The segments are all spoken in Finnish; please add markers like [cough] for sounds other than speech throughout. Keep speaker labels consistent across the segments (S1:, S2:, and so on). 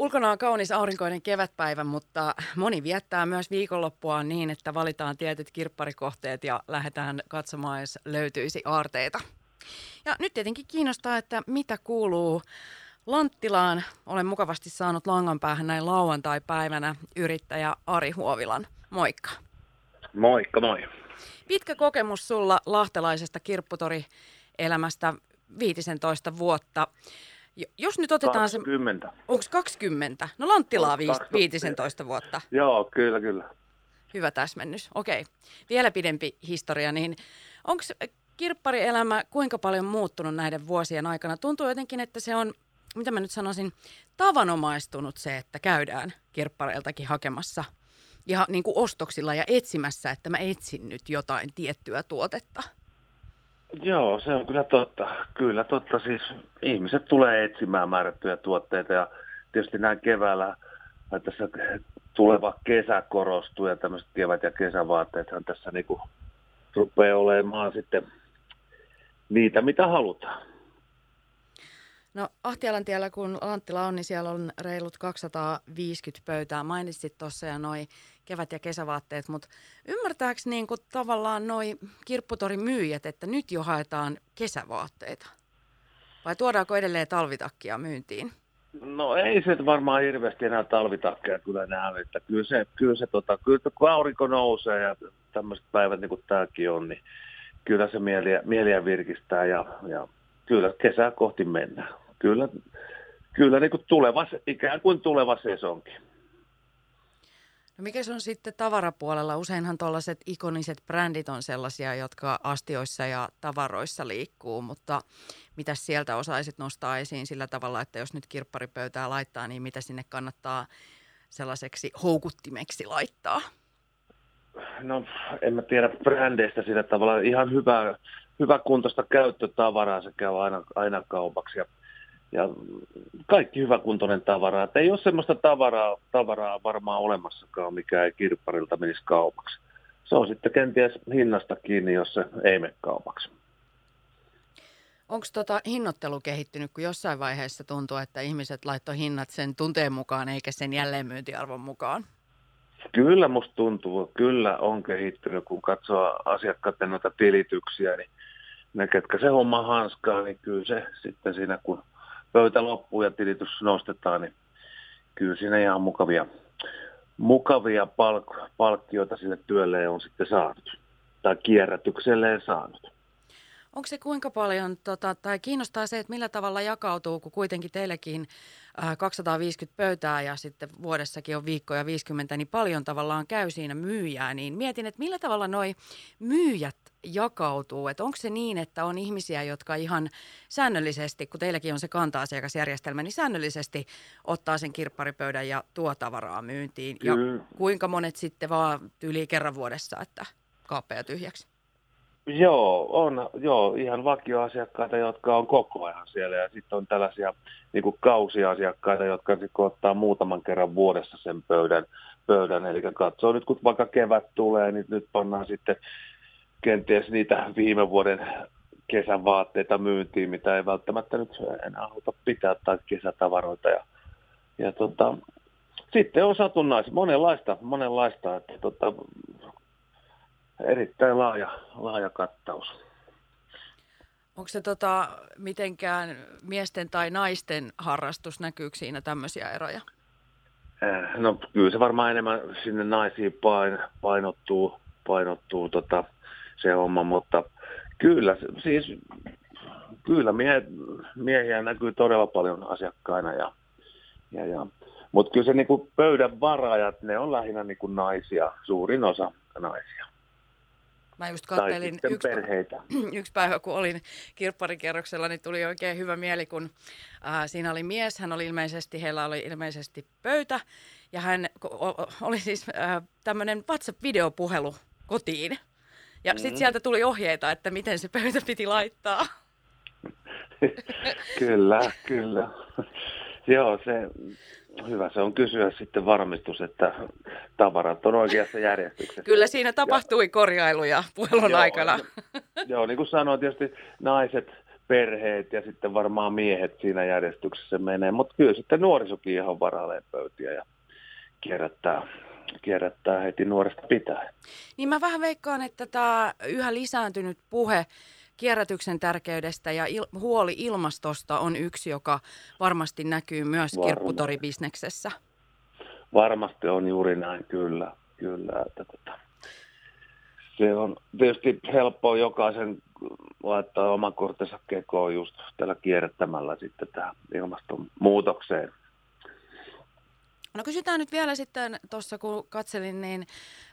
S1: Ulkona on kaunis aurinkoinen kevätpäivä, mutta moni viettää myös viikonloppua niin, että valitaan tietyt kirpparikohteet ja lähdetään katsomaan, jos löytyisi aarteita. Ja nyt tietenkin kiinnostaa, että mitä kuuluu Lanttilaan. Olen mukavasti saanut langan päähän näin lauantai-päivänä yrittäjä Ari Huovilan. Moikka.
S2: Moikka, moi.
S1: Pitkä kokemus sulla lahtelaisesta kirpputori-elämästä 15 vuotta. Jos nyt otetaan
S2: 20.
S1: se... Onko 20? No Lanttilaa 15 vuotta.
S2: Joo, kyllä, kyllä.
S1: Hyvä täsmennys. Okei. Vielä pidempi historia, niin onko kirpparielämä kuinka paljon muuttunut näiden vuosien aikana? Tuntuu jotenkin, että se on, mitä mä nyt sanoisin, tavanomaistunut se, että käydään kirppareiltakin hakemassa ja niin kuin ostoksilla ja etsimässä, että mä etsin nyt jotain tiettyä tuotetta.
S2: Joo, se on kyllä totta. Kyllä totta. Siis ihmiset tulee etsimään määrättyjä tuotteita ja tietysti näin keväällä tässä tuleva kesä korostuu ja tämmöiset kevät- ja kesävaatteethan tässä niinku rupeaa olemaan sitten niitä, mitä halutaan.
S1: No Ahtialan tiellä, kun Lanttila on, niin siellä on reilut 250 pöytää. Mainitsit tuossa ja noin kevät- ja kesävaatteet, mutta ymmärtääkö niin kuin tavallaan noi kirpputorin myyjät, että nyt jo haetaan kesävaatteita? Vai tuodaanko edelleen talvitakkia myyntiin?
S2: No ei se varmaan hirveästi enää talvitakkeja kyllä näy, että kyllä se, kyllä se tota, kyllä kun aurinko nousee ja tämmöiset päivät niin kuin tämäkin on, niin kyllä se mieliä, mieliä virkistää ja, ja kyllä kesää kohti mennään. Kyllä, kyllä niin kuin tuleva, ikään kuin tuleva sesonkin.
S1: No mikä se on sitten tavarapuolella? Useinhan tuollaiset ikoniset brändit on sellaisia, jotka astioissa ja tavaroissa liikkuu, mutta mitä sieltä osaisit nostaa esiin sillä tavalla, että jos nyt kirpparipöytää laittaa, niin mitä sinne kannattaa sellaiseksi houkuttimeksi laittaa?
S2: No en mä tiedä brändeistä sillä tavalla. Ihan hyvä, hyvä kuntoista käyttötavaraa se käy aina, aina kaupaksi ja ja kaikki hyväkuntoinen tavara. Että ei ole sellaista tavaraa, tavaraa varmaan olemassakaan, mikä ei kirpparilta menisi kaupaksi. Se on sitten kenties hinnasta kiinni, jos se ei mene kaupaksi.
S1: Onko tota hinnoittelu kehittynyt, kun jossain vaiheessa tuntuu, että ihmiset laittoi hinnat sen tunteen mukaan eikä sen jälleenmyyntiarvon mukaan?
S2: Kyllä musta tuntuu, kyllä on kehittynyt, kun katsoo asiakkaiden noita tilityksiä, niin ne, ketkä se homma hanskaa, niin kyllä se sitten siinä, kun pöytä loppuu ja tilitys nostetaan, niin kyllä siinä ihan mukavia, mukavia palk- palkkioita sille työlle on sitten saanut. Tai kierrätykselleen saanut.
S1: Onko se kuinka paljon, tota, tai kiinnostaa se, että millä tavalla jakautuu, kun kuitenkin teillekin 250 pöytää ja sitten vuodessakin on viikkoja 50, niin paljon tavallaan käy siinä myyjää, niin mietin, että millä tavalla noi myyjät jakautuu, että onko se niin, että on ihmisiä, jotka ihan säännöllisesti, kun teilläkin on se kanta-asiakasjärjestelmä, niin säännöllisesti ottaa sen kirpparipöydän ja tuo tavaraa myyntiin, ja kuinka monet sitten vaan yli kerran vuodessa, että kaappeja tyhjäksi?
S2: Joo, on joo, ihan vakioasiakkaita, jotka on koko ajan siellä ja sitten on tällaisia niin kuin kausiasiakkaita, jotka sitten ottaa muutaman kerran vuodessa sen pöydän. pöydän. Eli katsoo nyt, kun vaikka kevät tulee, niin nyt pannaan sitten kenties niitä viime vuoden kesän vaatteita myyntiin, mitä ei välttämättä nyt enää haluta pitää, tai kesätavaroita. Ja, ja tota, sitten on satunnaista, monenlaista, monenlaista että tota, erittäin laaja, laaja kattaus.
S1: Onko se tota, mitenkään miesten tai naisten harrastus, näkyykö siinä tämmöisiä eroja?
S2: Eh, no kyllä se varmaan enemmän sinne naisiin pain, painottuu, painottuu tota, se homma, mutta kyllä, siis kyllä mie, miehiä näkyy todella paljon asiakkaina ja, ja, ja mutta kyllä se niinku pöydän varaajat, ne on lähinnä niinku naisia, suurin osa naisia.
S1: Mä just kattelin
S2: yksi, perheitä. [clears throat]
S1: yksi päivä, kun olin kirpparikierroksella, niin tuli oikein hyvä mieli, kun äh, siinä oli mies, hän oli ilmeisesti, heillä oli ilmeisesti pöytä, ja hän oli siis äh, tämmöinen WhatsApp-videopuhelu kotiin. Ja mm. sitten sieltä tuli ohjeita, että miten se pöytä piti laittaa. [laughs]
S2: kyllä, kyllä. Joo, se, hyvä se on kysyä sitten varmistus, että tavarat on oikeassa järjestyksessä.
S1: Kyllä siinä tapahtui ja, korjailuja puhelun
S2: joo,
S1: aikana.
S2: joo, niin kuin sanoin, tietysti naiset perheet ja sitten varmaan miehet siinä järjestyksessä menee. Mutta kyllä sitten nuorisokin ihan varailee pöytiä ja kierrättää, kierrättää heti nuoresta pitää.
S1: Niin mä vähän veikkaan, että tämä yhä lisääntynyt puhe kierrätyksen tärkeydestä ja il- huoli ilmastosta on yksi, joka varmasti näkyy myös Varma. kirpputoribisneksessä.
S2: Varmasti on juuri näin, kyllä. kyllä että, tota, se on tietysti helppoa jokaisen laittaa oman kortensa kekoon just tällä kierrättämällä sitten tähän ilmastonmuutokseen.
S1: No kysytään nyt vielä sitten, tuossa kun katselin, niin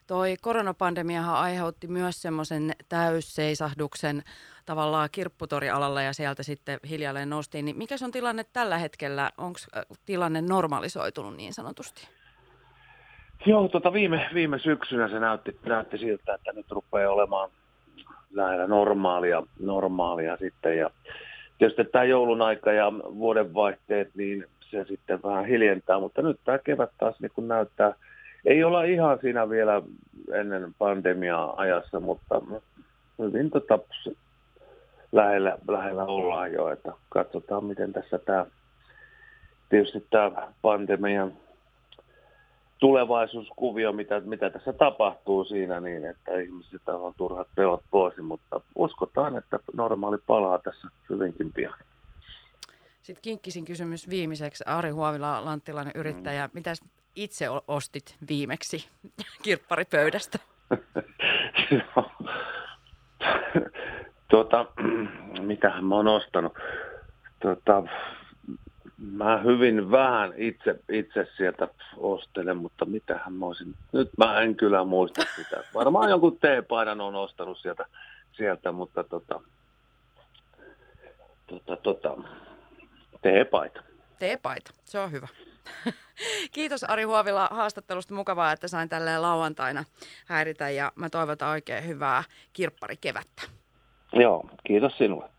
S1: toi koronapandemiahan aiheutti myös semmoisen täysseisahduksen tavallaan kirpputorialalla ja sieltä sitten hiljalleen noustiin. Niin mikä on tilanne tällä hetkellä? Onko tilanne normalisoitunut niin sanotusti?
S2: Joo, tota viime, viime syksynä se näytti, näytti siltä, että nyt rupeaa olemaan lähellä normaalia, normaalia sitten. Ja tietysti tämä joulun aika ja vuodenvaihteet, niin se sitten vähän hiljentää, mutta nyt tämä kevät taas niin kun näyttää, ei olla ihan siinä vielä ennen pandemiaa ajassa, mutta hyvin tota, lähellä, lähellä ollaan jo, että katsotaan miten tässä tämä, tietysti tämä pandemian tulevaisuuskuvio, mitä, mitä tässä tapahtuu siinä niin, että ihmiset on turhat pelot pois, mutta uskotaan, että normaali palaa tässä hyvinkin pian.
S1: Sitten kinkkisin kysymys viimeiseksi. Ari Huovila, lanttilainen yrittäjä. Mm. Mitäs itse ostit viimeksi [laughs] kirpparipöydästä? [laughs]
S2: tuota, [clears throat] mitähän mä oon ostanut? Tuota, mä hyvin vähän itse, itse sieltä ostelen, mutta mitähän mä olisin, nyt mä en kyllä muista sitä. Varmaan jonkun teepaidan on ostanut sieltä, sieltä mutta tota, tota, tota, teepaita.
S1: Teepaita, se on hyvä. [laughs] Kiitos Ari Huovila haastattelusta. Mukavaa, että sain tälleen lauantaina häiritä ja mä toivotan oikein hyvää kirpparikevättä.
S2: Joo, kiitos sinulle.